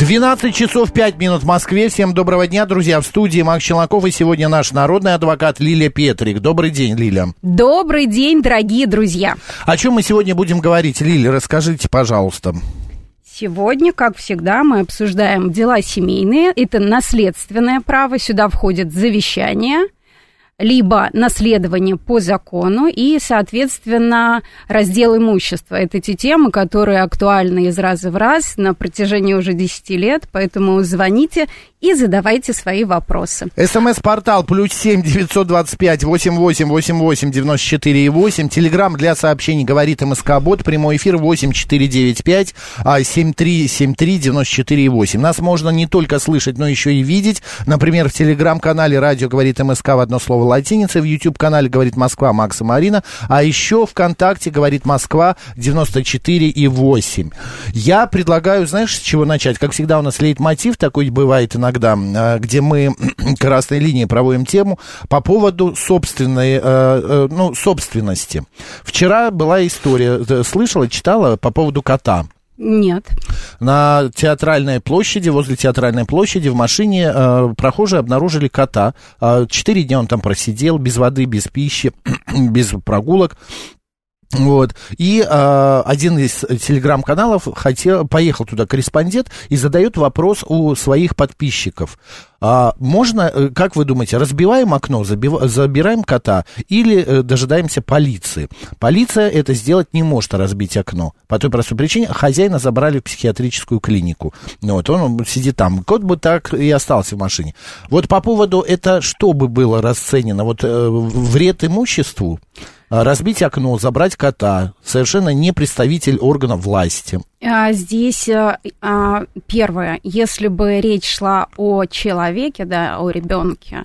12 часов 5 минут в Москве. Всем доброго дня, друзья. В студии Макс Челноков и сегодня наш народный адвокат Лилия Петрик. Добрый день, Лиля. Добрый день, дорогие друзья. О чем мы сегодня будем говорить? Лиля, расскажите, пожалуйста. Сегодня, как всегда, мы обсуждаем дела семейные. Это наследственное право. Сюда входит завещание – либо наследование по закону и, соответственно, раздел имущества. Это те темы, которые актуальны из раза в раз на протяжении уже 10 лет, поэтому звоните и задавайте свои вопросы. СМС-портал плюс семь девятьсот двадцать пять восемь восемь восемь восемь девяносто четыре восемь. Телеграмм для сообщений говорит МСК Бот. Прямой эфир восемь четыре девять пять а семь три семь три девяносто четыре и восемь. Нас можно не только слышать, но еще и видеть. Например, в телеграм-канале радио говорит МСК в одно слово латиница, в YouTube-канале говорит Москва Макса Марина, а еще ВКонтакте говорит Москва девяносто четыре и восемь. Я предлагаю, знаешь, с чего начать? Как всегда у нас лейтмотив такой бывает иногда а, где мы красной линией проводим тему по поводу собственной, э, э, ну, собственности. Вчера была история, слышала, читала по поводу кота. Нет. На театральной площади, возле театральной площади в машине э, прохожие обнаружили кота. Э, четыре дня он там просидел, без воды, без пищи, без прогулок. Вот. И э, один из телеграм-каналов хотел, поехал туда корреспондент и задает вопрос у своих подписчиков. А можно, э, как вы думаете, разбиваем окно, забив, забираем кота или э, дожидаемся полиции? Полиция это сделать не может, разбить окно. По той простой причине, хозяина забрали в психиатрическую клинику. Вот, он сидит там. Кот бы так и остался в машине. Вот по поводу это, что бы было расценено? Вот э, вред имуществу? А, разбить окно, забрать кота, совершенно не представитель органа власти. А, здесь а, первое, если бы речь шла о человеке, да, о ребенке,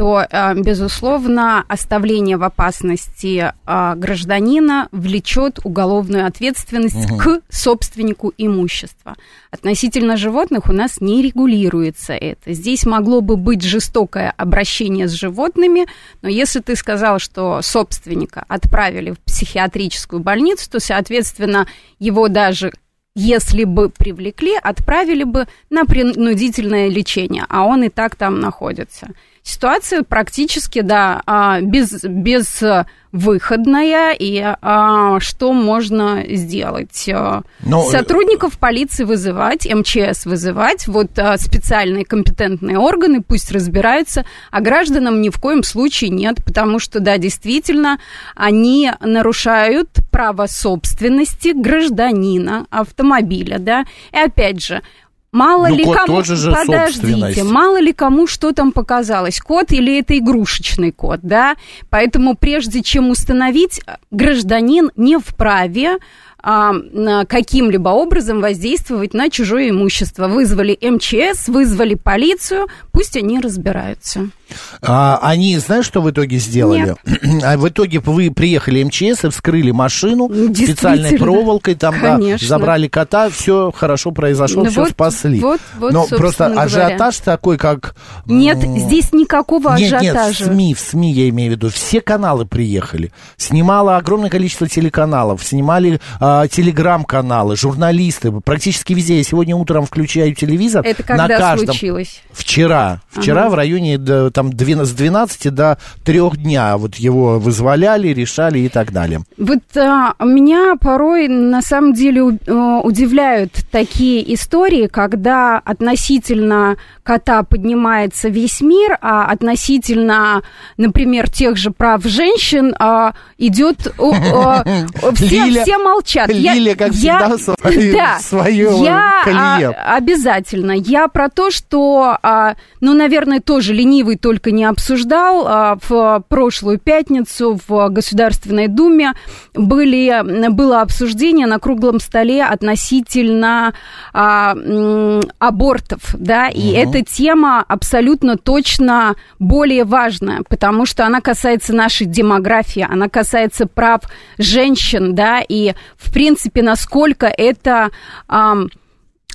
то, э, безусловно, оставление в опасности э, гражданина влечет уголовную ответственность угу. к собственнику имущества. Относительно животных у нас не регулируется это. Здесь могло бы быть жестокое обращение с животными, но если ты сказал, что собственника отправили в психиатрическую больницу, то, соответственно, его даже если бы привлекли, отправили бы на принудительное лечение, а он и так там находится ситуация практически, да, а, без, без выходная, и а, что можно сделать? Но... Ну, э, Сотрудников полиции вызывать, МЧС вызывать, вот а, специальные компетентные органы пусть разбираются, а гражданам ни в коем случае нет, потому что, да, действительно, они нарушают право собственности гражданина автомобиля, да, и опять же, Мало ну, ли кому... Тоже же Подождите, мало ли кому что там показалось, кот или это игрушечный кот, да? Поэтому прежде чем установить, гражданин не вправе а, каким-либо образом воздействовать на чужое имущество. Вызвали МЧС, вызвали полицию, пусть они разбираются. А, они, знаешь, что в итоге сделали? Нет. А в итоге вы приехали МЧС и вскрыли машину специальной проволокой, там да, забрали кота, все хорошо произошло, ну, все вот, спасли. Вот, вот, Но просто ажиотаж говоря. такой, как... Нет, здесь никакого нет, ажиотажа. Нет, в СМИ, в СМИ я имею в виду, все каналы приехали. Снимало огромное количество телеканалов, снимали а, телеграм-каналы, журналисты, практически везде. Я сегодня утром включаю телевизор. Это когда на каждом... случилось? Вчера. Вчера ага. в районе там 12, с 12 до 3 дня вот его вызволяли, решали и так далее. Вот а, меня порой на самом деле а, удивляют такие истории, когда относительно кота поднимается весь мир, а относительно, например, тех же прав женщин а, идет... А, все, все молчат Ребят, Лилия, как всегда, в свою, да, свою я колее. а, обязательно. Я про то, что, а, ну, наверное, тоже ленивый только не обсуждал. А, в прошлую пятницу в Государственной Думе были, было обсуждение на круглом столе относительно а, абортов, да, и эта тема абсолютно точно более важная, потому что она касается нашей демографии, она касается прав женщин, да, и, в принципе, насколько это... ам,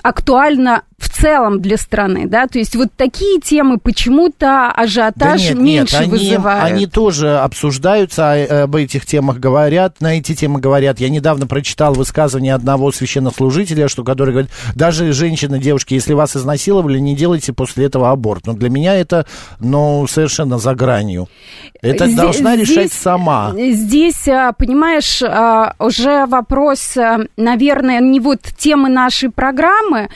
актуально в целом для страны, да, то есть вот такие темы почему-то ажиотаж Да нет, меньше нет, они, вызывают. они тоже обсуждаются, а, об этих темах говорят, на эти темы говорят. Я недавно прочитал высказывание одного священнослужителя, что, который говорит, даже женщины, девушки, если вас изнасиловали, не делайте после этого аборт. Но для меня это, ну, совершенно за гранью. Это Здесь- должна решать сама. Здесь, а, понимаешь, а, уже вопрос, наверное, не вот темы нашей программы,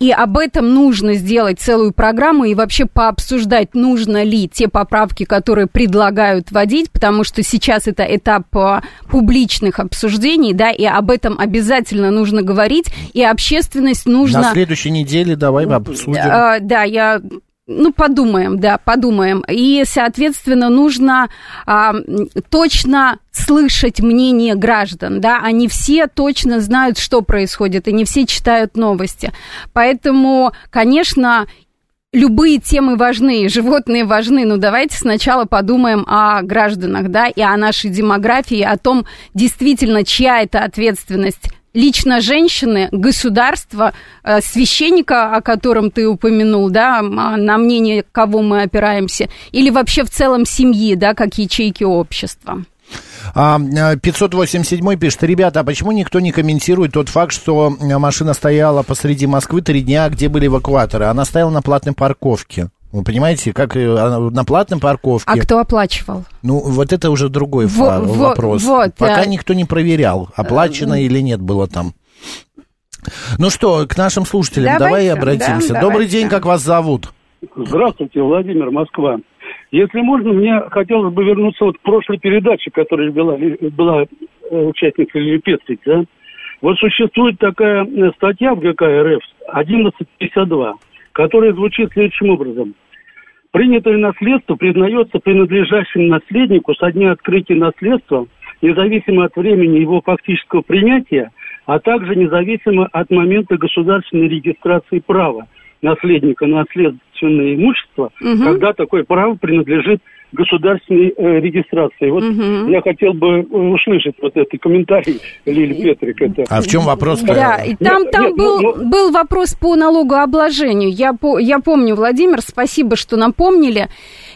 и об этом нужно сделать целую программу и вообще пообсуждать, нужно ли те поправки, которые предлагают вводить, потому что сейчас это этап а, публичных обсуждений, да, и об этом обязательно нужно говорить, и общественность нужно... На следующей неделе давай обсудим. А, да, я ну, подумаем, да, подумаем. И, соответственно, нужно а, точно слышать мнение граждан, да, они все точно знают, что происходит, и не все читают новости. Поэтому, конечно, любые темы важны, животные важны, но давайте сначала подумаем о гражданах, да, и о нашей демографии, о том, действительно, чья это ответственность лично женщины, государства, э, священника, о котором ты упомянул, да, а на мнение кого мы опираемся, или вообще в целом семьи, да, как ячейки общества. А, э, 587 пишет, ребята, а почему никто не комментирует тот факт, что э, машина стояла посреди Москвы три дня, где были эвакуаторы? Она стояла на платной парковке. Вы понимаете, как э, на платной парковке. А кто оплачивал? Ну, вот это уже другой Во- во- вопрос. вот, Пока а- никто не проверял, оплачено или нет было там. Ну что, к нашим слушателям давай Давайте, обратимся. да, Добрый давайте. день, как вас зовут? Здравствуйте, Владимир, Москва. Если можно, мне хотелось бы вернуться вот к прошлой передаче, которая была, была э, участник Лилия Петрик, да? Вот существует такая э, статья в ГК РФ 1152, которая звучит следующим образом. Принятое наследство признается принадлежащим наследнику со дня открытия наследства, независимо от времени его фактического принятия, а также независимо от момента государственной регистрации права наследника на наследственное имущество, Мгм. когда такое право принадлежит государственной э, регистрации. Вот Мгм. я хотел бы э, услышать вот этот комментарий Лили Петрик. Это. А в чем вопрос? Да, и там, Нет, там нет, был, ну, ну- был вопрос по налогообложению. Я, по, я помню, Владимир, спасибо, что напомнили.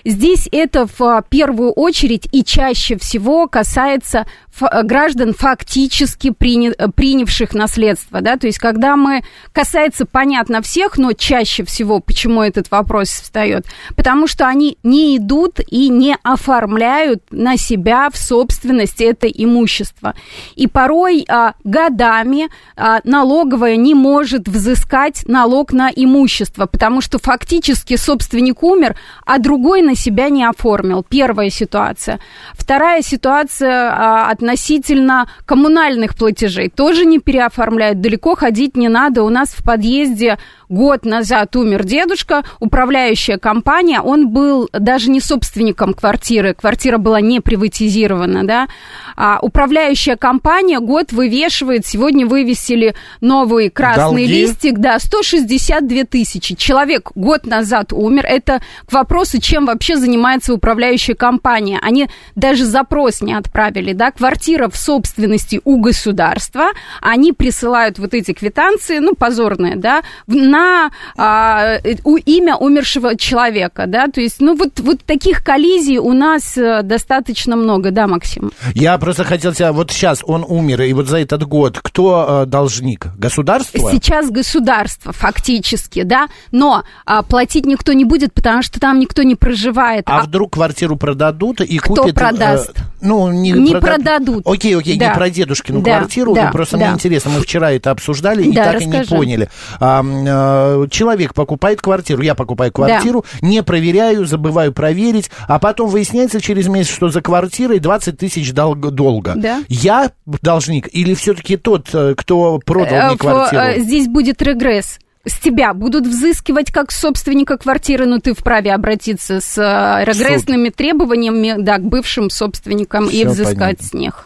Здесь это в а, первую очередь и чаще всего касается фа- граждан, фактически э, принявших наследство. Да? То есть, когда мы... Касается, понятно, всех, но чаще всего, почему этот вопрос встает? Потому что они не идут и не оформляют на себя в собственность это имущество. И порой а, годами а, налоговая не может взыскать налог на имущество, потому что фактически собственник умер, а другой на себя не оформил. Первая ситуация. Вторая ситуация а, относительно коммунальных платежей. Тоже не переоформляют. Далеко ходить не надо. У нас в подъезде год назад умер дедушка, управляющая компания, он был даже не собственником квартиры, квартира была не приватизирована, да, а управляющая компания год вывешивает, сегодня вывесили новый красный Долги? листик, да, 162 тысячи. Человек год назад умер, это к вопросу, чем вообще занимается управляющая компания. Они даже запрос не отправили, да, квартира в собственности у государства, они присылают вот эти квитанции, ну, позорные, да, в- на а, э, у, имя умершего человека, да, то есть, ну, вот, вот таких коллизий у нас э, достаточно много, да, Максим? Я просто хотел тебя... Вот сейчас он умер, и вот за этот год кто э, должник? Государство? Сейчас государство фактически, да, но а, платить никто не будет, потому что там никто не проживает. проживает. А, вдруг квартиру продадут и Кто купят... э, продаст? Ну, не, Не прода- продадут. Окей, окей, Да. не про дедушкину Да, квартиру, да, ну, просто да. мне интересно, мы вчера это обсуждали и Да, так и не расскажи. поняли. А, человек покупает квартиру, я покупаю квартиру, не проверяю, забываю проверить, а потом выясняется через месяц, что за квартирой 20 тысяч долг- долга. Да. Я должник или все-таки тот, э, кто продал Э, мне квартиру? Здесь будет регресс. С тебя будут взыскивать как собственника квартиры, но ты вправе обратиться с э, регрессными требованиями да, к бывшим собственникам и Всё взыскать понятно. с них.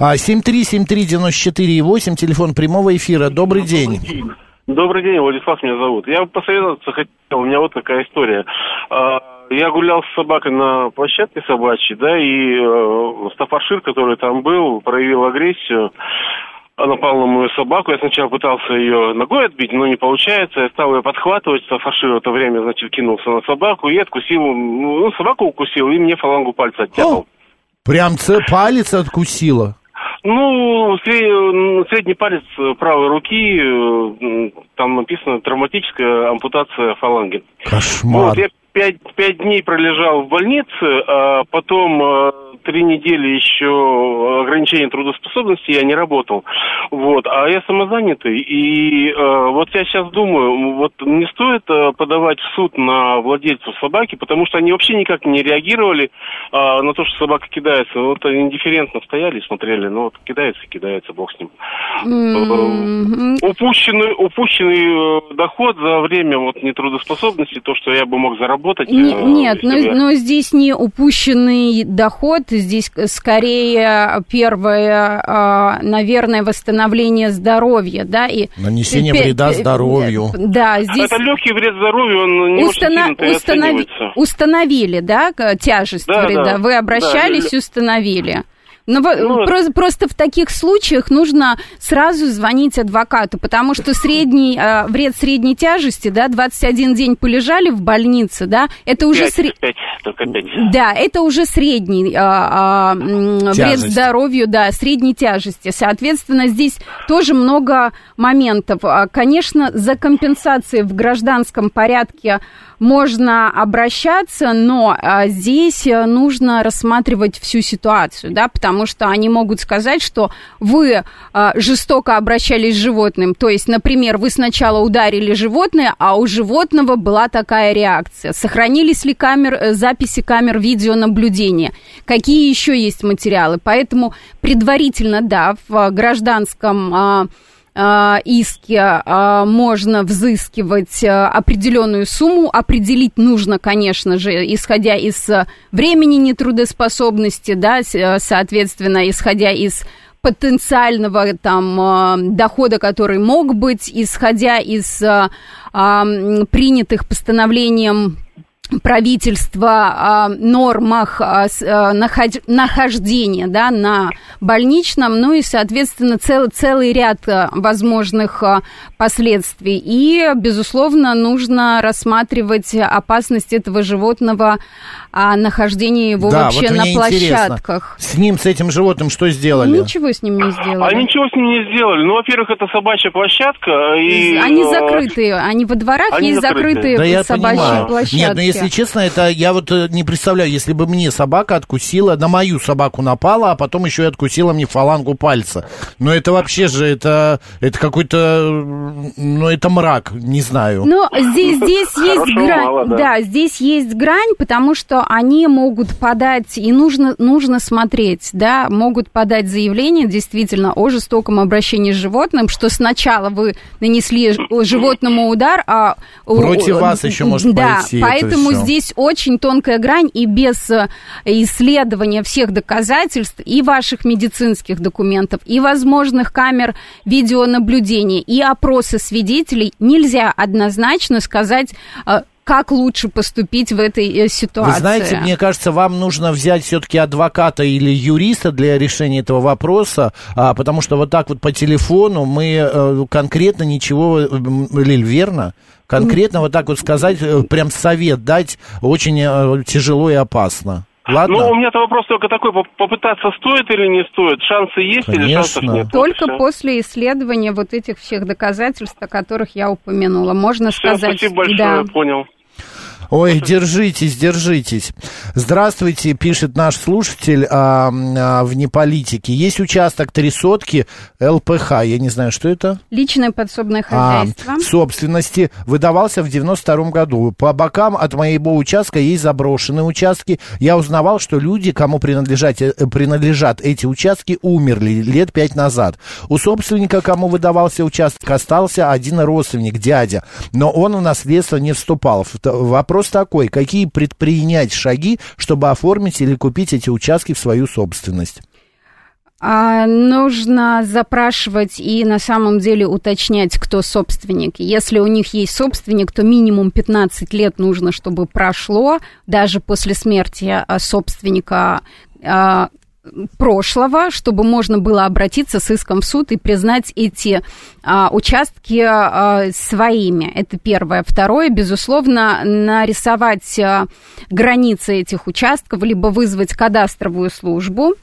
А, 7373948, телефон прямого эфира. Добрый день. Добрый день, Владислав меня зовут. Я бы посоветоваться хотел, у меня вот такая история. А, Я гулял с собакой на площадке собачьей, да, и э, стафаршир, который там был, проявил агрессию. Напал на мою собаку. Я сначала пытался ее ногой отбить, но не получается. Я стал ее подхватывать. Стафаршир в это время, значит, кинулся на собаку и откусил. Ну, собаку укусил и мне фалангу пальца оттяпал. Прям ц- палец откусила. Ну, сре- средний палец правой руки, э, там написано травматическая ампутация фаланги. Кошмар. Вот, я пять, пять дней пролежал в больнице, а потом э, три недели еще ограничение трудоспособности, я не работал. Вот, а я самозанятый, и э, вот я сейчас думаю, вот не стоит э, подавать в суд на владельцев собаки, потому что они вообще никак не реагировали а, на то, что собака кидается. Вот они индифферентно стояли и смотрели, ну вот кидается кидается, бог с ним. М, Упущенный, упущенный э, доход за время вот нетрудоспособности, то, что я бы мог заработать. Не- э, Нет, но, если бы- но здесь не упущенный доход, здесь скорее первое, а, наверное, восстановление здоровья, да, и... Нанесение пе- вреда здоровью. Да, здесь... Это легкий вред здоровью, он не Устана- очень сильно оценивается. Установили, да, тяжесть Да, вреда. да, Вы обращались, да. установили. Но во- Ну, просто, просто в таких случаях нужно сразу звонить адвокату, потому что средний э, вред средней тяжести, да, 21 день полежали в больнице, да, это уже Пять, сре- пять, только пять. да, это уже средний а, м, вред здоровью, да, средней тяжести. Соответственно, здесь тоже много моментов. Конечно, за компенсацией в гражданском порядке можно обращаться, но а, здесь э, нужно рассматривать всю ситуацию, да, потому что они могут сказать, что вы а, жестоко обращались с животным, то есть, например, вы сначала ударили животное, а у животного была такая реакция. Сохранились ли камер, э, записи камер видеонаблюдения? Какие еще есть материалы? Поэтому предварительно, да, в гражданском а, иске а, можно взыскивать а, определенную сумму. Определить нужно, конечно же, исходя из времени нетрудоспособности, да, соответственно, исходя из потенциального там дохода, который мог быть, исходя из принятых постановлением правительства о нормах а, а, наход- нахождения да, на больничном, ну и, соответственно, цел, целый ряд а, возможных последствий. И, безусловно, нужно рассматривать опасность этого животного, нахождение его да, вообще вот на интересно, площадках. С ним, с этим животным что сделали? Ничего с ним не сделали. А ничего с ним не сделали. Ну, во-первых, это собачья площадка. И, Они э, закрытые, они во дворах они есть закрытые. закрытые Да собачьи понимаю. площадки. Нет, ну если честно, это я вот э, не представляю, если бы мне собака откусила, на мою собаку напала, а потом еще и откусила мне фалангу пальца. Но это вообще же, это, это какой-то, э, ну это мрак, не знаю. Но здесь, здесь есть грань. мало, да. да, здесь есть грань, потому что они могут подать, и нужно, нужно смотреть, да, могут подать заявление действительно о жестоком обращении с животным, что сначала вы нанесли ж- животному удар, а... у- Против вас еще может Да, пойти это поэтому всё. здесь очень тонкая грань, и без э, исследования всех доказательств и ваших медицинских документов, и возможных камер видеонаблюдения, и опроса свидетелей нельзя однозначно сказать, э, как лучше поступить в этой э, ситуации. Вы знаете, мне кажется, вам нужно взять все-таки адвоката или юриста для решения этого вопроса, а, потому что вот так вот по телефону мы э, конкретно ничего, э, Лиль, верно? Конкретно вот так вот сказать, прям совет дать очень тяжело и опасно. Ладно? Ну, у меня-то вопрос только такой, поп- попытаться стоит или не стоит? Шансы есть или Конечно. шансов нет? Вот Только всё. после исследования вот этих всех доказательств, о которых я упомянула, можно Всё, сказать... спасибо большое, да. понял. Ой, держитесь, держитесь. Здравствуйте, пишет наш слушатель а, а, вне политики. Есть участок три сотки ЛПХ. Я не знаю, что это. Личное подсобное хозяйство. А, собственности выдавался в 92 году. По бокам от моего участка есть заброшенные участки. Я узнавал, что люди, кому принадлежат, э, принадлежат эти участки, умерли лет пять назад. У собственника, кому выдавался участок, остался один родственник, дядя. Но он в наследство не вступал. Вопрос такой, какие предпринять шаги, чтобы оформить или купить эти участки в свою собственность? А, нужно запрашивать и на самом деле уточнять, кто собственник. Если у них есть собственник, то минимум 15 лет нужно, чтобы прошло, даже после смерти а, собственника а, прошлого, чтобы можно было обратиться с иском в суд и признать эти а, участки а, своими. Это первое. Второе, безусловно, нарисовать а, границы этих участков, либо вызвать кадастровую службу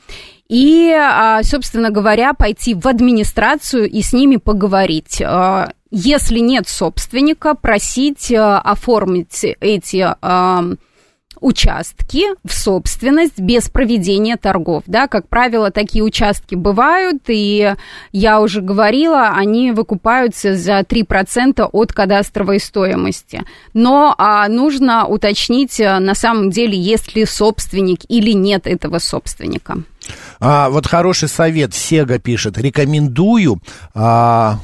и, а, собственно говоря, пойти в администрацию и с ними поговорить. А, если нет собственника, просить а, оформить эти участки в собственность без проведения торгов. Да, как правило, такие участки бывают, и я уже говорила, они выкупаются за 3% от кадастровой стоимости. Но а, нужно уточнить на самом деле, есть ли собственник или нет этого собственника. А, вот хороший совет, Сега пишет, рекомендую... А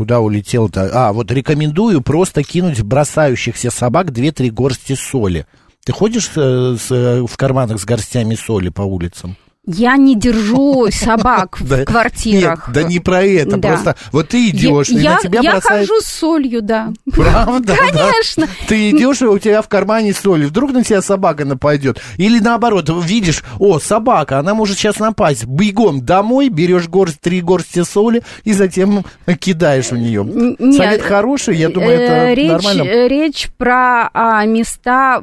Куда улетел-то? А, вот рекомендую просто кинуть в бросающихся собак 2-3 горсти соли. Ты ходишь э, с, э, в карманах с горстями соли по улицам? Я не держу собак в квартирах. Нет, да не про это, просто вот ты идешь, и на тебя Я хожу с солью, да. Правда? Конечно. Ты идешь, и у тебя в кармане соль, вдруг на тебя собака нападет. Или наоборот, видишь, о, собака, она может сейчас напасть. Бегом домой, берешь горсть, три горсти соли и затем кидаешь в нее. Совет хороший, я думаю, это э, речь, нормально. Речь про а, места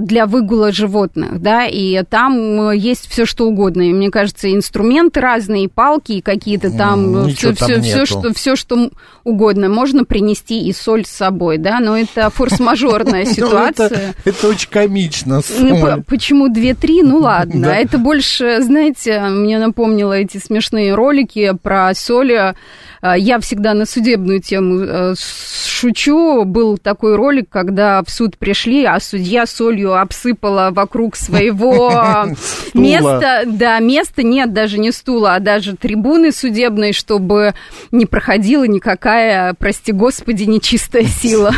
для выгула животных, да, и там есть все, что угодно угодно. И мне кажется, инструменты разные, и палки, и какие-то там, все, все, все, что, все, что угодно. Можно принести и соль с собой, да, но это форс-мажорная ну, ситуация. Это очень комично. Ну, почему 2-3? Ну ладно. Это больше, знаете, мне напомнило эти смешные ролики про соль а, я всегда на судебную тему э, шучу. Был такой ролик, когда в суд пришли, а судья солью обсыпала вокруг своего места. Да, места нет, даже не стула, а даже трибуны судебной, чтобы не проходила никакая, прости господи, нечистая сила.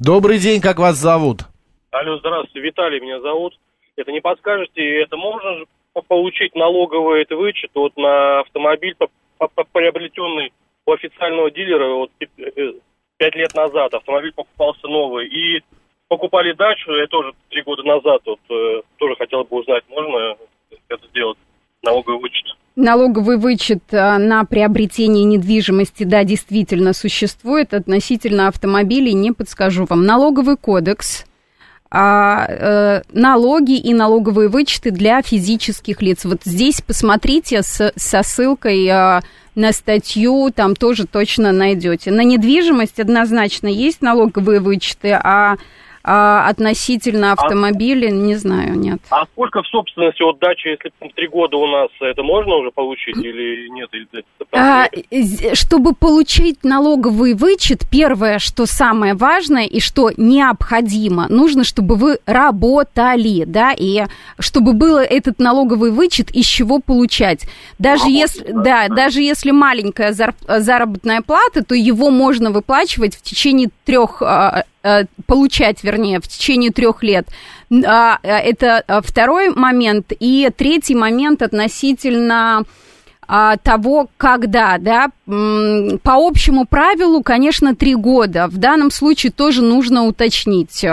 Добрый день, как вас зовут? Алло, здравствуйте, Виталий меня зовут. Это не подскажете, это можно получить налоговый это вычет вот на автомобиль, приобретенный у официального дилера вот э, пять лет назад автомобиль покупался новый. И покупали дачу, я тоже три года назад, вот, э, тоже хотел бы узнать, можно это сделать, налоговый вычет. Налоговый вычет э, на приобретение недвижимости, да, действительно существует. Относительно автомобилей не подскажу вам. Налоговый кодекс, а, э, налоги и налоговые вычеты для физических лиц. Вот здесь посмотрите с, со ссылкой э, на статью там тоже точно найдете. На недвижимость однозначно есть налоговые вычеты, а а относительно а автомобиля, а, не знаю, нет. А сколько в собственности от дачи, если три года у нас, это можно уже получить или нет? Или а, чтобы получить налоговый вычет, первое, что самое важное и что необходимо, нужно, чтобы вы работали, да, и чтобы был этот налоговый вычет, из чего получать. Даже Работать, если, да, да, даже если маленькая заработная плата, то его можно выплачивать в течение трех а, получать, вернее, в течение трех лет. А, э, это э, второй момент. И третий момент относительно а, того, когда, да, по общему правилу, конечно, три года. В данном случае тоже нужно уточнить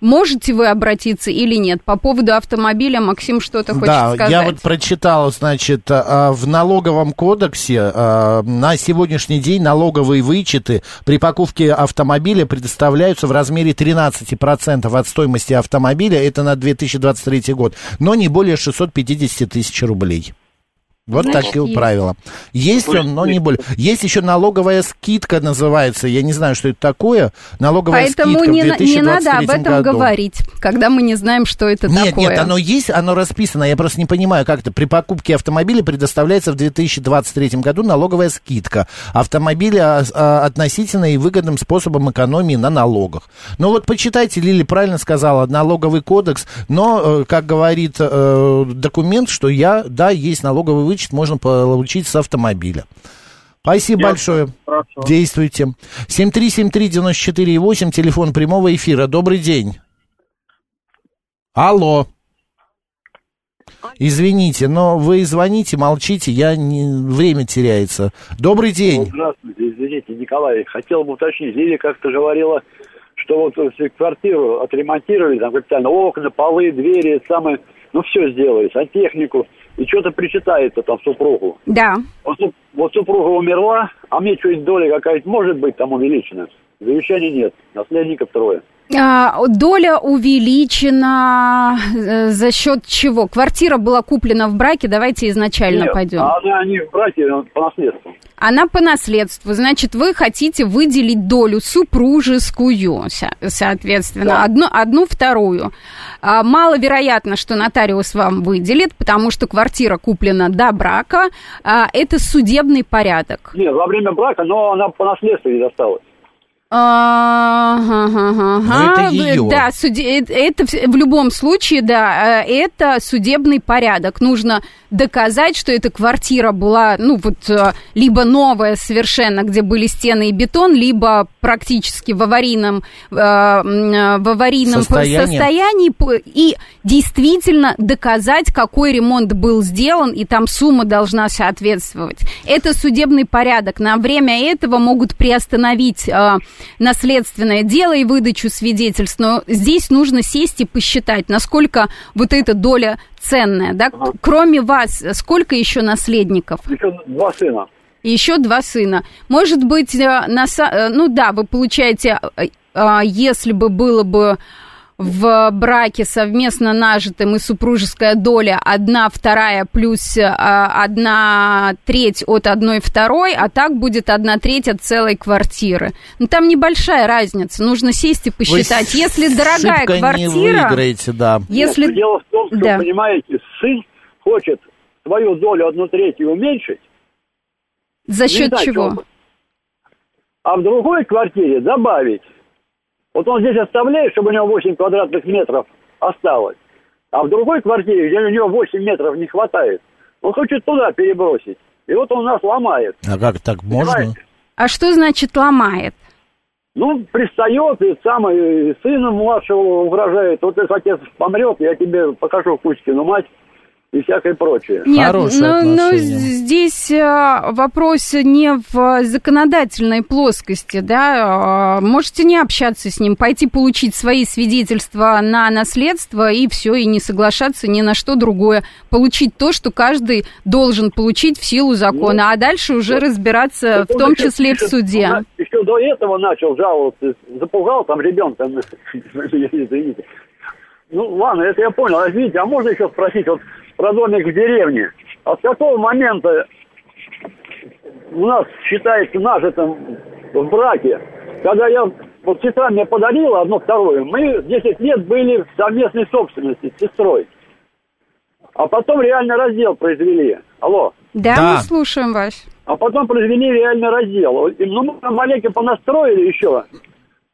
Можете вы обратиться или нет? По поводу автомобиля Максим что-то хочет да, сказать. я вот прочитал, значит, а, в налоговом кодексе а, на сегодняшний день налоговые вычеты при покупке автомобиля предоставляются в размере 13% от стоимости автомобиля, это на 2023 год, но не более 650 тысяч рублей. Вот Значит, такие есть. правила. Есть он, но не более. Есть еще налоговая скидка называется. Я не знаю, что это такое. Налоговая Поэтому скидка не, в на- не надо об 2023 этом году. говорить, когда мы не знаем, что это Нет, такое. нет, оно есть, оно расписано. Я просто не понимаю, как это. При покупке автомобиля предоставляется в 2023 году налоговая скидка. Автомобили а, а, относительно и выгодным способом экономии на налогах. Ну вот почитайте, Лили правильно сказала, налоговый кодекс, но, э, как говорит э, документ, что я, да, есть налоговый вычет, можно получить с автомобиля. Спасибо большое. Хорошо. Действуйте. 7373948, телефон прямого эфира. Добрый день. Алло. Извините, но вы звоните, молчите, я не... время теряется. Добрый день. Здравствуйте, извините, Николай, хотел бы уточнить, Лилия как-то говорила, что вот если квартиру отремонтировали, там капитально окна, полы, двери, самое, ну все сделали, сантехнику, и что-то причитается там супругу. Да. Вот, вот супруга умерла, а мне что-нибудь доля какая-то может быть там увеличена? Завещания нет, наследников трое. А, доля увеличена э, за счет чего? Квартира была куплена в браке, давайте изначально Нет, пойдем. а она не в браке, а по наследству. Она по наследству, значит, вы хотите выделить долю супружескую, со- соответственно, Да. одну, одну вторую. А, Маловероятно, что нотариус вам выделит, потому что квартира куплена до брака. А, Это судебный порядок. Нет, во время брака, но она по наследству не досталась. Но это её. Да, суде- это, в любом случае, да, э, это судебный порядок. Нужно доказать, что эта квартира была, ну вот, э, либо новая совершенно, где были стены и бетон, либо практически в аварийном, э, э, в аварийном Состоянии. состоянии, и действительно доказать, какой ремонт был сделан, и там сумма должна соответствовать. Это судебный порядок. На время этого могут приостановить э, наследственное дело и выдачу свидетельств, но здесь нужно сесть и посчитать, насколько вот эта доля ценная. Да? Кроме вас, сколько еще наследников? Еще два сына. Еще два сына. Может быть, э, на, э, ну да, вы получаете, э, если бы было бы в браке совместно нажитым и супружеская доля одна вторая плюс э, одна треть от одной второй, а так будет одна треть от целой квартиры. Ну там небольшая разница, нужно сесть и посчитать. Вы Если дорогая ошибкой не квартира, выиграете, да. если Нет, дело в том, что, Да. понимаете, сын хочет свою долю одну третью уменьшить. за счет чего. А в другой квартире добавить. Вот он здесь оставляет, чтобы у него 8 квадратных метров осталось. А в другой квартире, где у него 8 метров не хватает, он хочет туда перебросить. И вот он нас ломает. А как так можно? Понимаете? А что значит ломает? Ну, пристает и самый сына младшего угрожает. Вот если отец помрет, я тебе покажу Кузькину мать и всякое прочее. Нет, Хорошие но, но отношения. здесь э, вопрос не в законодательной плоскости, да, э, можете не общаться с ним, пойти получить свои свидетельства на наследство и все, и не соглашаться ни на что другое, получить то, что каждый должен получить в силу закона, а дальше уже разбираться, в том еще числе в суде. он Еще до этого начал жаловаться, запугал там ребенка, извините. Ну, ладно, это я понял. А видите, а можно еще спросить вот про домик в деревне? А с какого момента у нас считается нажитым в браке, когда я, вот сестра мне подарила одно второе, мы 10 лет были в совместной собственности с сестрой. А потом реально раздел произвели. Алло. Да, Да. мы слушаем вас. А потом произвели реальный раздел. Ну, мы там маленько понастроили еще.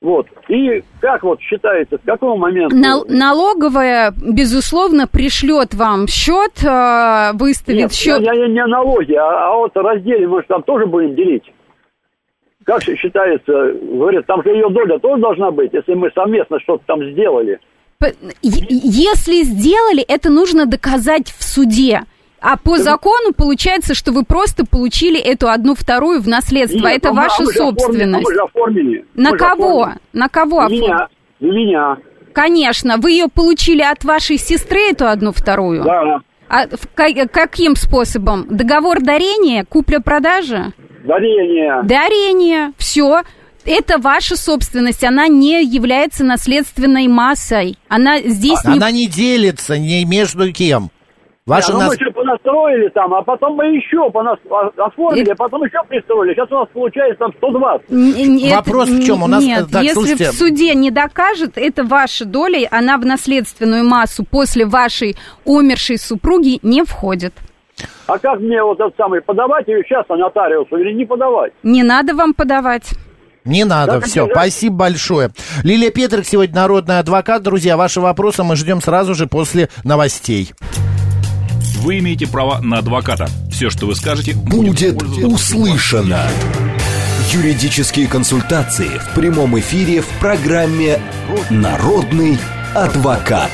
Вот. И как вот считается, с какого момента? Нал- налоговая, безусловно, пришлет вам счет, э, выставит Нет, счет. я, я не о налоге, а, а вот о разделе мы же там тоже будем делить. Как считается, говорят, там же ее доля тоже должна быть, если мы совместно что-то там сделали. Если сделали, это нужно доказать в суде. А по закону получается, что вы просто получили эту одну вторую в наследство. Нет, это а мы- ваша мы же оформили- а собственность. мы же оформили. На Мы кого? оформили. На кого? На оформ- меня. На меня. Конечно, вы ее получили от вашей сестры, эту одну вторую. Да. А каким способом? Договор дарения, купля-продажа? Дарение. Дарение, все. Это ваша собственность, она не является наследственной массой. Она здесь не Она не делится ни между кем. Ваши Не, ну нас... мы еще понастроили там, а потом мы еще понас... о- оформили, И- а потом еще пристроили. Сейчас у нас получается там 120. Н- нет, Вопрос в чем? У нас, Нет, так, если слушайте. в суде не докажет, это ваша доля, она в наследственную массу после вашей умершей супруги не входит. А как мне вот этот самый, подавать ее сейчас а нотариусу или не подавать? Не надо вам подавать. Не надо, Да, все, да. спасибо большое. Лилия Петрик сегодня народный адвокат. Друзья, ваши вопросы мы ждем сразу же после новостей. Вы имеете право на адвоката. Все, что вы скажете, будет, Будет услышано. Юридические консультации в прямом эфире в программе «Народный адвокат».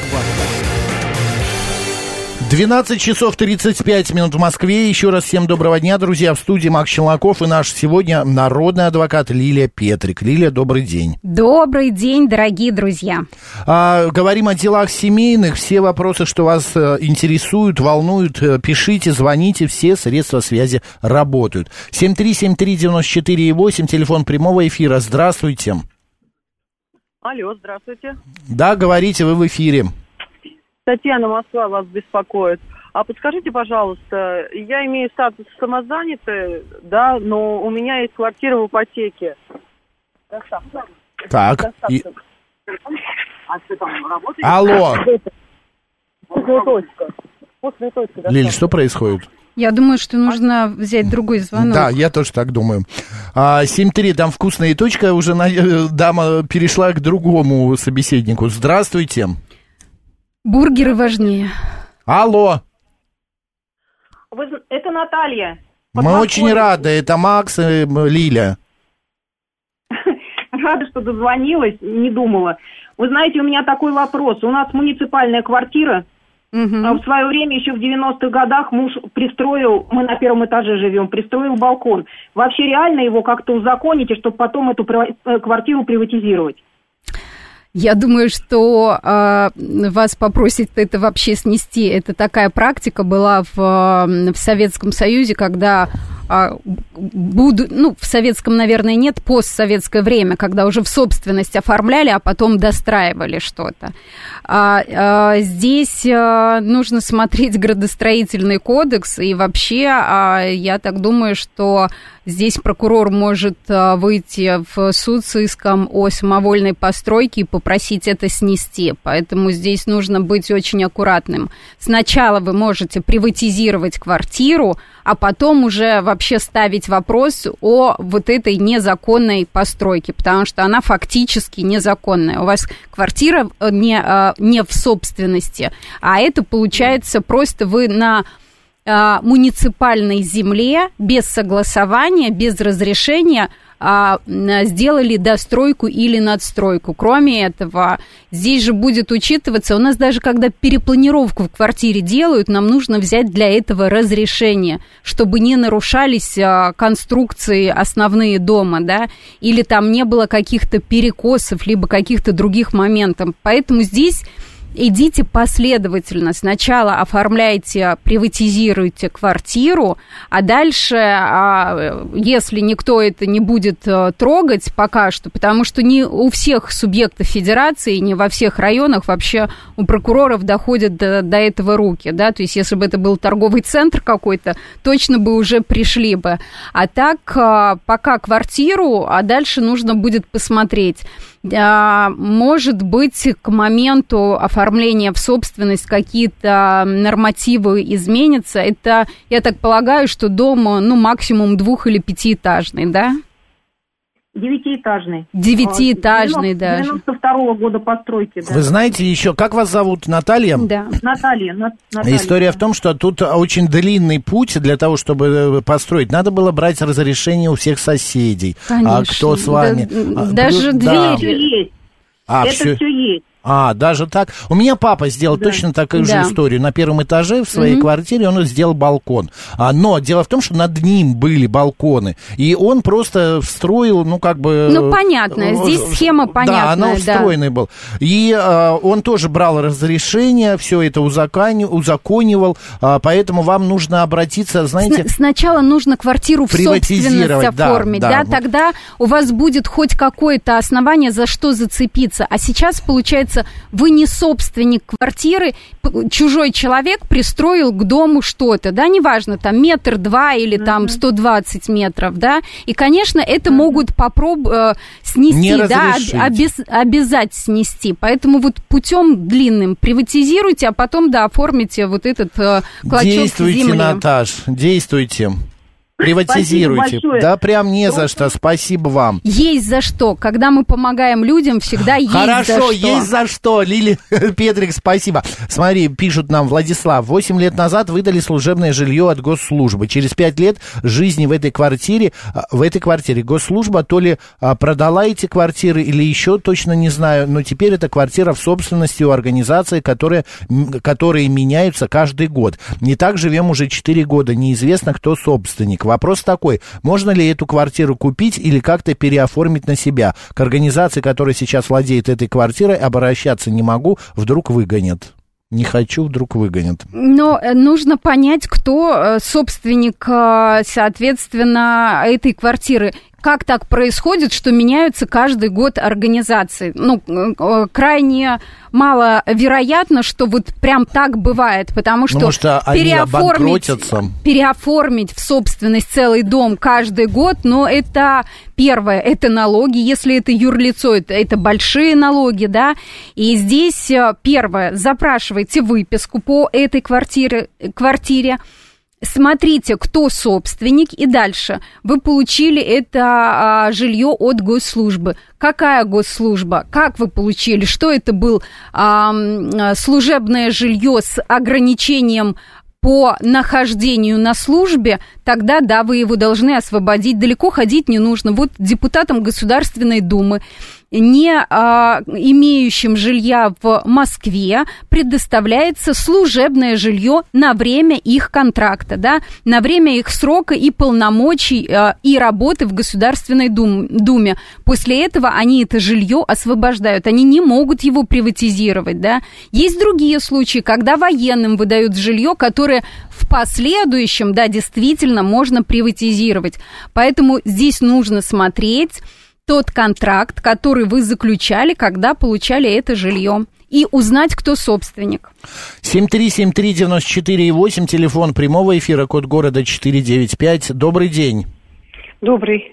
12 часов 35 минут в Москве. Еще раз всем доброго дня, друзья. В студии Макс Челноков и наш сегодня народный адвокат Лилия Петрик. Лилия, добрый день. Добрый день, дорогие друзья. А, говорим о делах семейных. Все вопросы, что вас э, интересуют, волнуют, э, пишите, звоните. Все средства связи работают. 7373948, телефон прямого эфира. Здравствуйте. Алло, здравствуйте. Да, говорите, вы в эфире. Татьяна Москва вас беспокоит. А подскажите, пожалуйста, я имею статус самозанятой, да, но у меня есть квартира в ипотеке. Так, и- А что там, работаете? алло. После точка. После точка. Лиль, что происходит? Я думаю, что нужно взять другой звонок. Да, я тоже так думаю. А, 7-3, там вкусная точка, уже на- дама перешла к другому собеседнику. Здравствуйте. Бургеры важнее. Алло, Вы это Наталья. мы очень рады, это Макс и Лиля. Рада, что дозвонилась, не думала. Вы знаете, у меня такой вопрос. У нас муниципальная квартира. Мгм. А В свое время, еще в 90-х годах, муж пристроил, мы на первом этаже живем, пристроил балкон. Вообще реально его как-то узаконить, и чтобы потом эту э, квартиру приватизировать? Я думаю, что э, вас попросить это вообще снести. Это такая практика была в, в Советском Союзе, когда буду, ну, в советском, наверное, нет, постсоветское время, когда уже в собственность оформляли, а потом достраивали что-то. А, а, здесь а, нужно смотреть градостроительный кодекс, и вообще а, я так думаю, что здесь прокурор может а, выйти в суд с иском о самовольной постройке и попросить это снести. Поэтому здесь нужно быть очень аккуратным. Сначала вы можете приватизировать квартиру, а потом уже вообще ставить вопрос о вот этой незаконной постройке, потому что она фактически незаконная. У вас квартира э, не, э, не в собственности, а это получается просто вы на э, муниципальной земле без согласования, без разрешения а, сделали достройку или надстройку. Кроме этого, здесь же будет учитываться, у нас даже когда перепланировку в квартире делают, нам нужно взять для этого разрешение, чтобы не нарушались а, конструкции основные дома, да, или там не было каких-то перекосов, либо каких-то других моментов. Поэтому здесь идите последовательно. Сначала оформляйте, приватизируйте квартиру, а дальше, а, если никто это не будет а, трогать пока что, потому что не у всех субъектов федерации, не во всех районах вообще у прокуроров доходят до, до этого руки, да, то есть если бы это был торговый центр какой-то, точно бы уже пришли бы. А так, а, пока квартиру, а дальше нужно будет посмотреть. Может быть, к моменту оформления в собственность какие-то нормативы изменятся. Это, я так полагаю, что дом, ну, максимум двух- или пятиэтажный, да? Девятиэтажный. Девятиэтажный даже. 92 года постройки, да. Вы знаете еще, как вас зовут, Наталья? Да. Наталья, На- Наталья. История в том, что тут очень длинный путь для того, чтобы э, построить. Надо было брать разрешение у всех соседей. Конечно. А кто с вами? Да, А, даже да. Все двери. есть. А, это всё- все есть. А, даже так. У меня папа сделал точно такую Да. же историю. На первом этаже в своей Мгм. квартире он сделал балкон. А, но дело в том, что над ним были балконы. И он просто встроил, ну, как бы... Ну, понятно, здесь э, схема Да, понятная, она да. встроенный был. И а, он тоже брал разрешение, все это узакони- узаконивал, а, поэтому вам нужно обратиться, знаете... Сна- Сначала нужно квартиру в собственность да, оформить, да. да, тогда у вас будет хоть какое-то основание, за что зацепиться. А сейчас, получается, получается, вы не собственник квартиры, чужой человек пристроил к дому что-то, да, неважно, там метр два или там 120 метров, да, и, конечно, это могут попробовать снести, Не да, об- обез- обязать снести, поэтому вот путем длинным приватизируйте, а потом, да, оформите вот этот э, клочок Действуйте, земли. Наташ, действуйте. Приватизируйте. Да, прям не за что. Спасибо вам. Есть за что. Когда мы помогаем людям, всегда есть Хорошо, за что. есть за что. Лили Петрик, спасибо. Смотри, пишут нам, Владислав, 8 лет назад выдали служебное жилье от госслужбы. Через 5 лет жизни в этой квартире, а, в этой квартире госслужба то ли а, продала эти квартиры или еще точно не знаю, но теперь эта квартира в собственности у организации, которые, которые меняются каждый год. Не так живем уже 4 года, неизвестно, кто собственник. Вопрос такой, можно ли эту квартиру купить или как-то переоформить на себя? К организации, которая сейчас владеет этой квартирой, обращаться не могу, вдруг выгонят. Не хочу, вдруг выгонят. Но э, нужно понять, кто э, собственник, э, соответственно, этой квартиры. Как так происходит, что меняются каждый год организации? Ну, э, э, крайне маловероятно, что вот прям так бывает, потому что, Потому что они переоформить, переоформить в собственность целый дом каждый год, но это первое, это налоги, если это юрлицо, это, это большие налоги, да, и здесь э, первое, запрашивайте выписку по этой квартире, квартире, Смотрите, кто собственник, и дальше вы получили это а, жилье от госслужбы. Какая госслужба? Как вы получили? Что это был а, а, служебное жилье с ограничением по нахождению на службе, тогда да, вы его должны освободить. Далеко ходить не нужно. Вот депутатам Государственной Думы не а, имеющим жилья в Москве предоставляется служебное жилье на время их контракта, да, на время их срока и полномочий а, и работы в Государственной Дум- Думе. После этого они это жилье освобождают, они не могут его приватизировать, да. Есть другие случаи, когда военным выдают жилье, которое в последующем, да, действительно можно приватизировать. Поэтому здесь нужно смотреть тот контракт, который вы заключали, когда получали это жилье. И узнать, кто собственник. 7373948, телефон прямого эфира, код города 495. Добрый день. Добрый.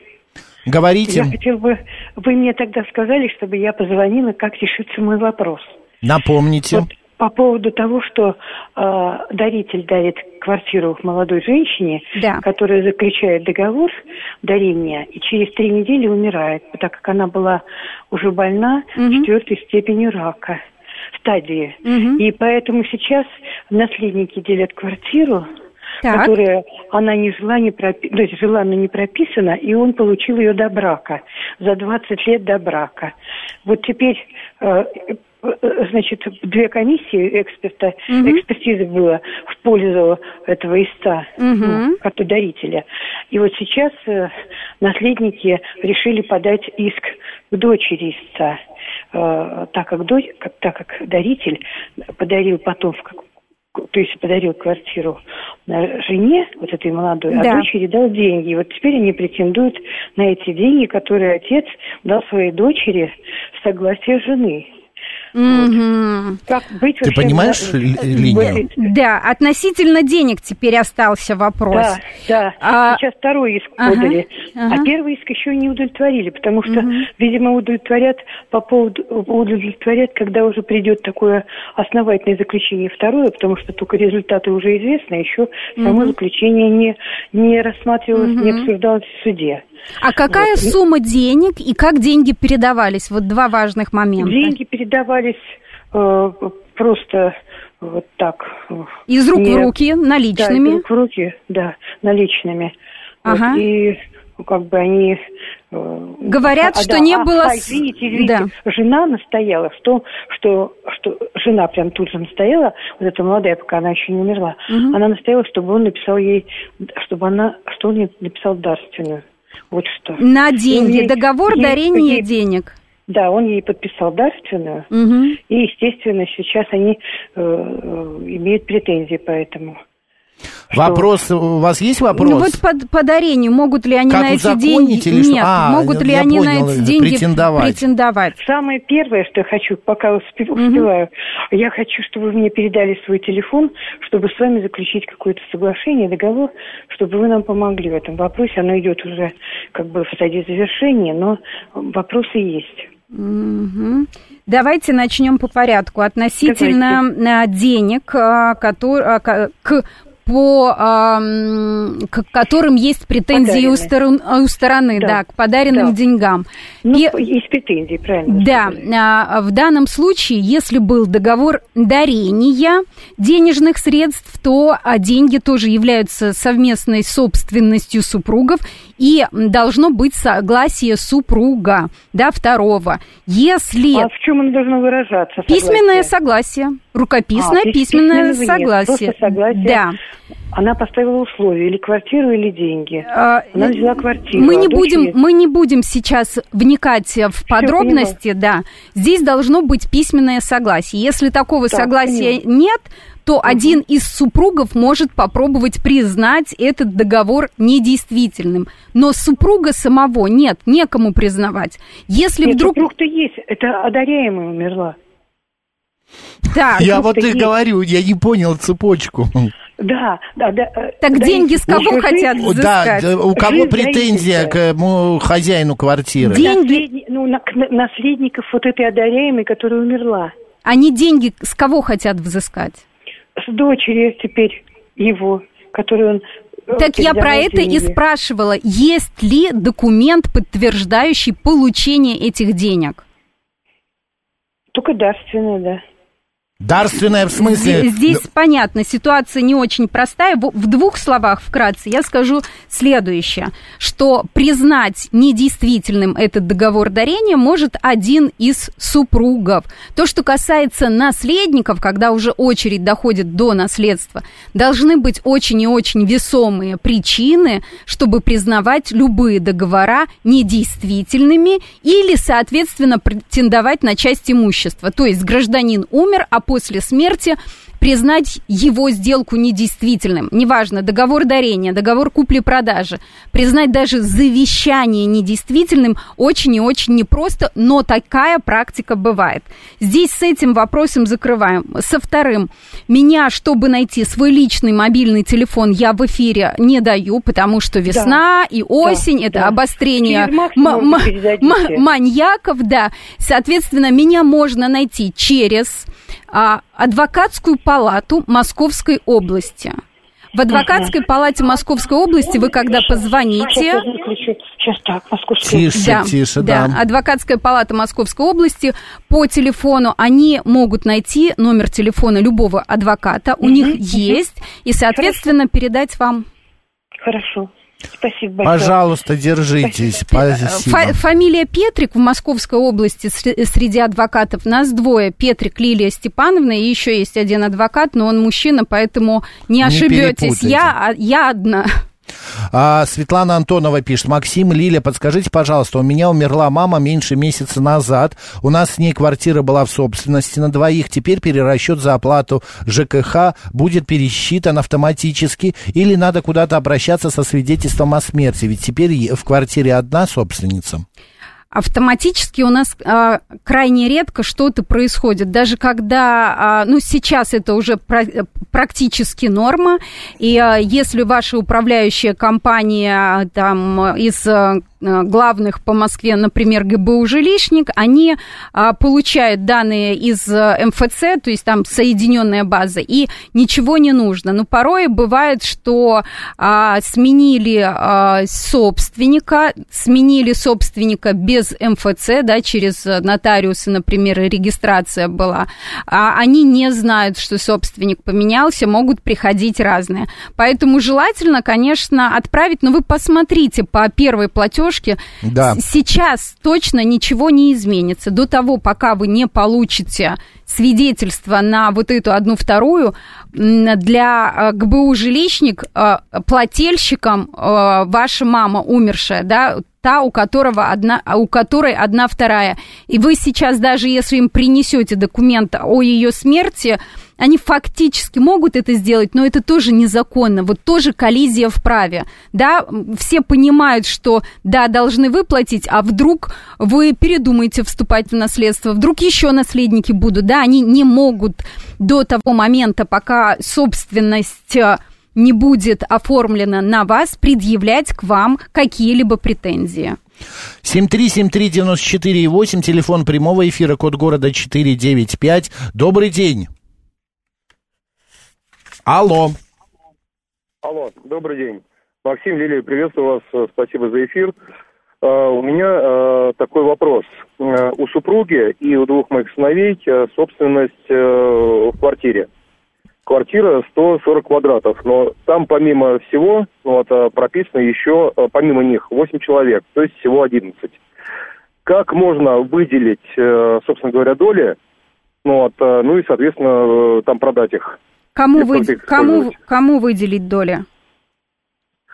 Говорите, Я хотел бы... Вы мне тогда сказали, чтобы я позвонила, как решится мой вопрос. напомните. Вот по поводу того, что э, даритель дарит квартиру молодой женщине, Да. которая заключает договор дарения и через три недели умирает, так как она была уже больна четвертой степенью рака стадии. И поэтому сейчас наследники делят квартиру, Так. которая она не жила, не пропи... то есть жила, но не прописана, и он получил ее до брака, за 20 лет до брака. Вот теперь, э, значит, две комиссии эксперта, экспертизы было в пользу этого иста, ну, как дарителя. И вот сейчас э, наследники решили подать иск к дочери истца, э, так как, дочь, как, так как даритель подарил потом в как- то есть подарил квартиру на жене, вот этой молодой, Да. а дочери дал деньги. И вот теперь они претендуют на эти деньги, которые отец дал своей дочери с согласия жены. Как быть Ты понимаешь линию? Да, относительно денег теперь остался вопрос. Да, да. А- Сейчас второй иск Ага, подали. ага. А первый иск еще не удовлетворили, потому что, видимо, удовлетворят по поводу удовлетворят, когда уже придет такое основательное заключение второе, потому что только результаты уже известны, а еще само заключение не, не рассматривалось, не обсуждалось в суде. А какая сумма денег и как деньги передавались? Вот два важных момента. Деньги передавались э, просто вот так. Из рук не- в руки, Да, из наличными. рук в руки, да, наличными. Ага. Вот, и как бы они... э, Говорят, что да, не а, было а, извините, извините, Да. жена настояла, что, что, что жена прям тут же настояла, вот эта молодая, пока она еще не умерла, она настояла, чтобы он написал ей, чтобы она, что он ей написал дарственную. Вот что. На деньги. ей- Договор ей- дарения ей- денег. Да, он ей подписал дарственную, Мгм. и, естественно, сейчас они э, э, имеют претензии по этому. Вопрос, у вас есть вопрос? Ну вот по, по дарению, могут ли они Как на эти деньги... или что? Нет, А, могут ли я они понял, на эти деньги претендовать. претендовать? Самое первое, что я хочу, пока успе- успеваю, я хочу, чтобы вы мне передали свой телефон, чтобы с вами заключить какое-то соглашение, договор, чтобы вы нам помогли в этом вопросе. Оно идет уже как бы в стадии завершения, но вопросы есть. Мгм. Давайте начнем по порядку. Относительно а, денег, а, котор- а, ка- к по ам, к которым есть претензии у, сторон- у стороны, да. Да. к подаренным Да. деньгам. Ну, Пе- есть претензии, правильно? Да, сказали. а, в данном случае, если был договор дарения денежных средств, то а, деньги тоже являются совместной собственностью супругов, и должно быть согласие супруга, да, второго. Если А в чем оно должно выражаться? письменное согласие? согласие, рукописное А, пис- письменное письменного нет, согласие, согласие. да. Она поставила условия, или квартиру, или деньги. А, Она взяла квартиру. Мы а не дочери- будем, мы не будем сейчас вникать в подробности, да. Здесь должно быть письменное согласие. Если такого Так, согласия нет, то один из супругов может попробовать признать этот договор недействительным. Но супруга самого нет, некому признавать. Если Нет, вдруг... супруг-то есть. Это одаряемая умерла. Так, Я вот и есть. говорю, я не понял цепочку. Да, да, да. э, Так да, деньги с кого Жить- хотят Да, взыскать? да, у кого Жизнь претензия к ему, хозяину квартиры? Деньги- Наследни- ну, на- наследников вот этой одаряемой, которая умерла. Они деньги с кого хотят взыскать? С дочери теперь его, которую он... э, Так я про это и спрашивала. Есть ли документ, подтверждающий получение этих денег? Только дарственная, да. Дарственная в смысле? Здесь, здесь понятно, ситуация не очень простая. В двух словах вкратце я скажу следующее, что признать недействительным этот договор дарения может один из супругов. То, что касается наследников, когда уже очередь доходит до наследства, должны быть очень и очень весомые причины, чтобы признавать любые договора недействительными или, соответственно, претендовать на часть имущества. То есть гражданин умер, а после смерти признать его сделку недействительным. Неважно, договор дарения, договор купли-продажи. Признать даже завещание недействительным очень и очень непросто, но такая практика бывает. Здесь с этим вопросом закрываем. Со вторым, меня, чтобы найти свой личный мобильный телефон, я в эфире не даю, потому что весна и осень, это да. обострение маньяков, да. Соответственно, меня можно найти через а, адвокатскую палату Московской области. В адвокатской палате Московской области вы когда позвоните... Сейчас так, московская. Тише, тише, да. Адвокатская палата Московской области по телефону они могут найти номер телефона любого адвоката, у них есть, и, соответственно, передать вам. Хорошо. Спасибо большое. Пожалуйста, держитесь. Спасибо. Фа- фамилия Петрик в Московской области сре- среди адвокатов нас двое. Петрик Лилия Степановна, и еще есть один адвокат, но он мужчина, поэтому не Не ошибетесь. Я, а- я одна. А, Светлана Антонова пишет. Максим, Лиля, подскажите, пожалуйста, у меня умерла мама меньше месяца назад. У нас с ней квартира была в собственности на двоих. Теперь перерасчет за оплату ЖКХ будет пересчитан автоматически или надо куда-то обращаться со свидетельством о смерти? Ведь теперь в квартире одна собственница. Автоматически у нас а, крайне редко что-то происходит. Даже когда, а, ну, сейчас это уже пра- практически норма, и а, если ваша управляющая компания а, там из а, главных по Москве, например, ГБУ «Жилищник», они а, получают данные из а, МФЦ, то есть там соединенная база, и ничего не нужно. Но порой бывает, что а, сменили а, собственника, сменили собственника без МФЦ, да, через нотариуса, например, регистрация была, они не знают, что собственник поменялся, могут приходить разные. Поэтому желательно, конечно, отправить, но вы посмотрите по первой платежке, Да. Сейчас точно ничего не изменится. До того, пока вы не получите свидетельство на вот эту одну вторую, для э, ГБУ жилищник э, плательщиком э, ваша мама умершая, да, та, у которого одна, у которой одна вторая. И вы сейчас даже, если им принесете документ о ее смерти, Они фактически могут это сделать, но это тоже незаконно. Вот тоже коллизия в праве. Да, все понимают, что да, должны выплатить, а вдруг вы передумаете вступать в наследство, вдруг еще наследники будут. Да, они не могут до того момента, пока собственность э, не будет оформлена на вас, предъявлять к вам какие-либо претензии. 7373948, телефон прямого эфира, код города 495. Добрый день. Алло. Алло, добрый день. Максим, Лилия, приветствую вас, спасибо за эфир. Uh, у меня uh, такой вопрос. У супруги и у двух моих сыновей собственность в квартире. Квартира 140 квадратов, но там помимо всего ну, вот, прописано еще, помимо них, 8 человек, то есть всего 11. Как можно выделить, собственно говоря, доли, ну, вот, ну и, соответственно, там продать их? Кому, вы, кому, кому выделить доли?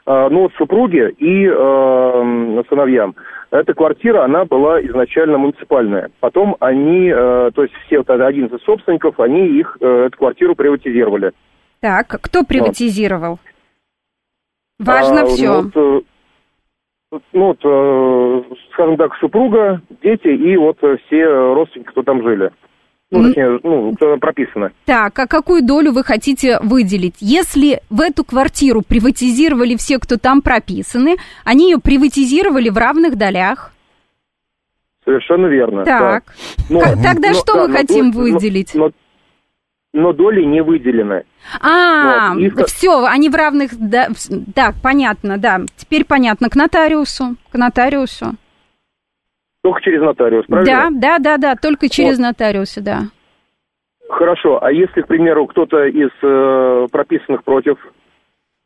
А, ну, вот супруге и э, сыновьям. Эта квартира, она была изначально муниципальная. Потом они, э, то есть все вот 11 собственников, они их, э, эту квартиру приватизировали. Так, кто приватизировал? Вот. Важно а, все. Ну, вот, э, ну, вот, э, скажем так, супруга, дети и вот все родственники, кто там жили. Ну, точнее, ну, прописано. Так, а какую долю вы хотите выделить? Если в эту квартиру приватизировали все, кто там прописаны, они ее приватизировали в равных долях? Совершенно верно. Так. Да. Но, Тогда но, что да, мы но, хотим но, выделить? Но, но доли не выделены. А, вот, их... все, они в равных... Да, так, понятно, да. Теперь понятно. К нотариусу. К нотариусу. Только через нотариус, правильно? Да, да, да, да, только через вот. нотариуса, да. Хорошо, а если, к примеру, кто-то из э, прописанных против?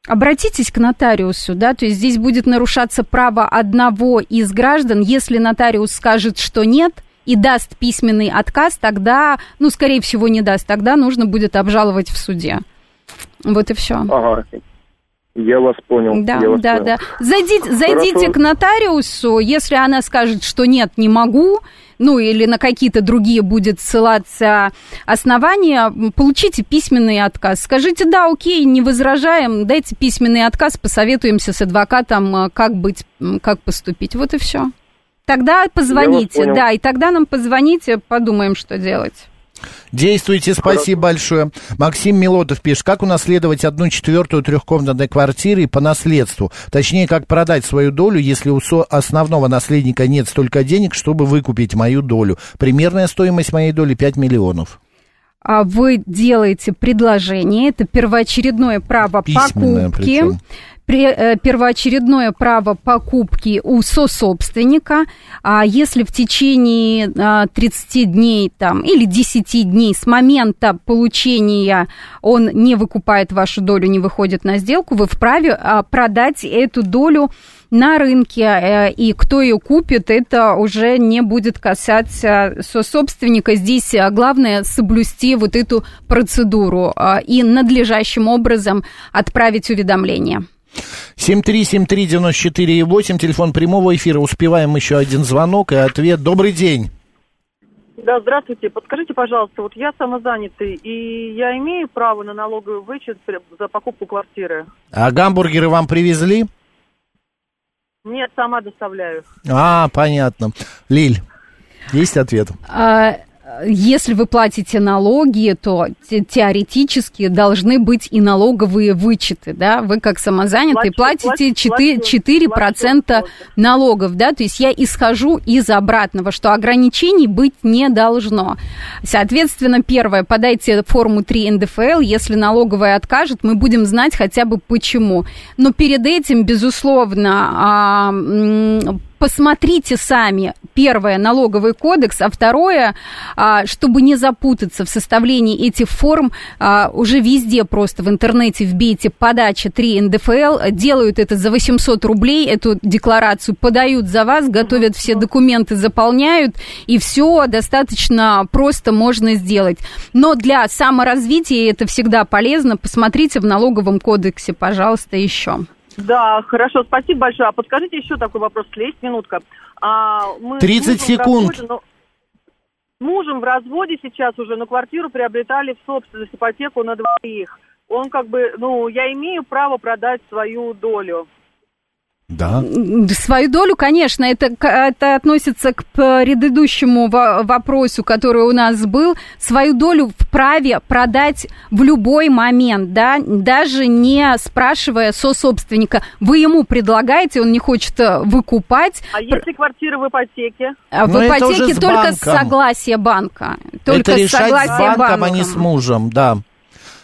Обратитесь к нотариусу, да, то есть здесь будет нарушаться право одного из граждан, если нотариус скажет, что нет, и даст письменный отказ, тогда, ну, скорее всего, не даст, тогда нужно будет обжаловать в суде. Вот и все. Ага, я вас понял. Да, вас да, понял. да. Зайдите, зайдите к нотариусу, если она скажет, что нет, не могу, ну или на какие-то другие будет ссылаться основания, получите письменный отказ. Скажите, да, окей, не возражаем, дайте письменный отказ, посоветуемся с адвокатом, как быть, как поступить. Вот и все. Тогда позвоните, да, и тогда нам позвоните, подумаем, что делать. Действуйте, спасибо большое. Максим Милотов пишет, как унаследовать одну четвертую трехкомнатной квартиры по наследству? Точнее, как продать свою долю, если у основного наследника нет столько денег, чтобы выкупить мою долю. Примерная стоимость моей доли 5 миллионов а вы делаете предложение, это первоочередное право Письменное покупки. Причем. Э, первоочередное право покупки у сособственника, а если в течение 30 а, дней там, или 10 дней с момента получения он не выкупает вашу долю, не выходит на сделку, вы вправе а, продать эту долю на рынке, э, и кто ее купит, это уже не будет касаться сособственника. Здесь э, главное соблюсти вот эту процедуру и надлежащим образом отправить уведомление. 7373948, телефон прямого эфира. Успеваем еще один звонок и ответ. Добрый день. Да, здравствуйте. Подскажите, пожалуйста, вот я самозанятый, и я имею право на налоговый вычет за покупку квартиры? А гамбургеры вам привезли? Нет, сама доставляю. А, понятно. Лиль, есть ответ? А, если вы платите налоги, то теоретически должны быть и налоговые вычеты, да, вы как самозанятый плачу, платите 4, 4% плачу, налогов, да, то есть я исхожу из обратного, что ограничений быть не должно. Соответственно, первое, подайте форму 3 НДФЛ, если налоговая откажет, мы будем знать хотя бы почему. Но перед этим, безусловно, а, посмотрите сами, первое, налоговый кодекс, а второе, а, чтобы не запутаться в составлении этих форм, а, уже везде просто в интернете вбейте подача 3 НДФЛ, делают это за 800 рублей, эту декларацию подают за вас, готовят все документы, заполняют, и все достаточно просто можно сделать. Но для саморазвития это всегда полезно, посмотрите в налоговом кодексе, пожалуйста, еще. Да, хорошо, спасибо большое. А подскажите еще такой вопрос, есть минутка. А, мы 30 секунд. Работе, но... мужем в разводе сейчас уже, но квартиру приобретали в собственность, ипотеку на двоих. Он как бы, ну, я имею право продать свою долю. Да. Свою долю, конечно, это, это относится к предыдущему вопросу, который у нас был. Свою долю вправе продать в любой момент, да, даже не спрашивая со собственника. Вы ему предлагаете, он не хочет э, выкупать. А если квартира в ипотеке? А в Но ипотеке только с согласия банка. Только это решать с согласия с банком, банка. а не с мужем, да.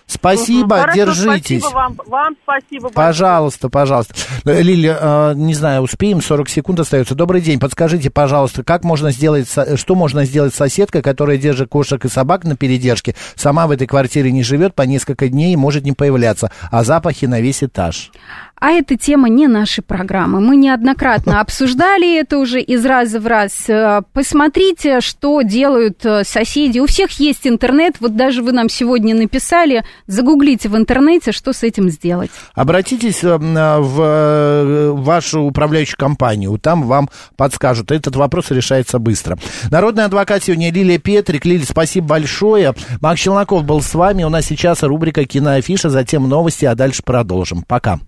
Спасибо, Хорошо, держитесь. Спасибо вам, вам спасибо. Пожалуйста, пожалуйста. Лилия, э, не знаю, успеем, 40 секунд остается. Добрый день, подскажите, пожалуйста, как можно сделать, что можно сделать с соседкой, которая держит кошек и собак на передержке, сама в этой квартире не живет по несколько дней и может не появляться, а запахи на весь этаж? А эта тема не нашей программы. Мы неоднократно обсуждали это уже из раза в раз. Э, посмотрите, что делают э, соседи. У всех есть интернет. Вот даже вы нам сегодня написали. Загуглите в интернете, что с этим сделать. Обратитесь э, в вашу управляющую компанию. Там вам подскажут. Этот вопрос решается быстро. Народный адвокат сегодня Лилия Петрик. Лилия, спасибо большое. Макс Челноков был с вами. У нас сейчас рубрика «Киноафиша», затем новости, а дальше продолжим. Пока.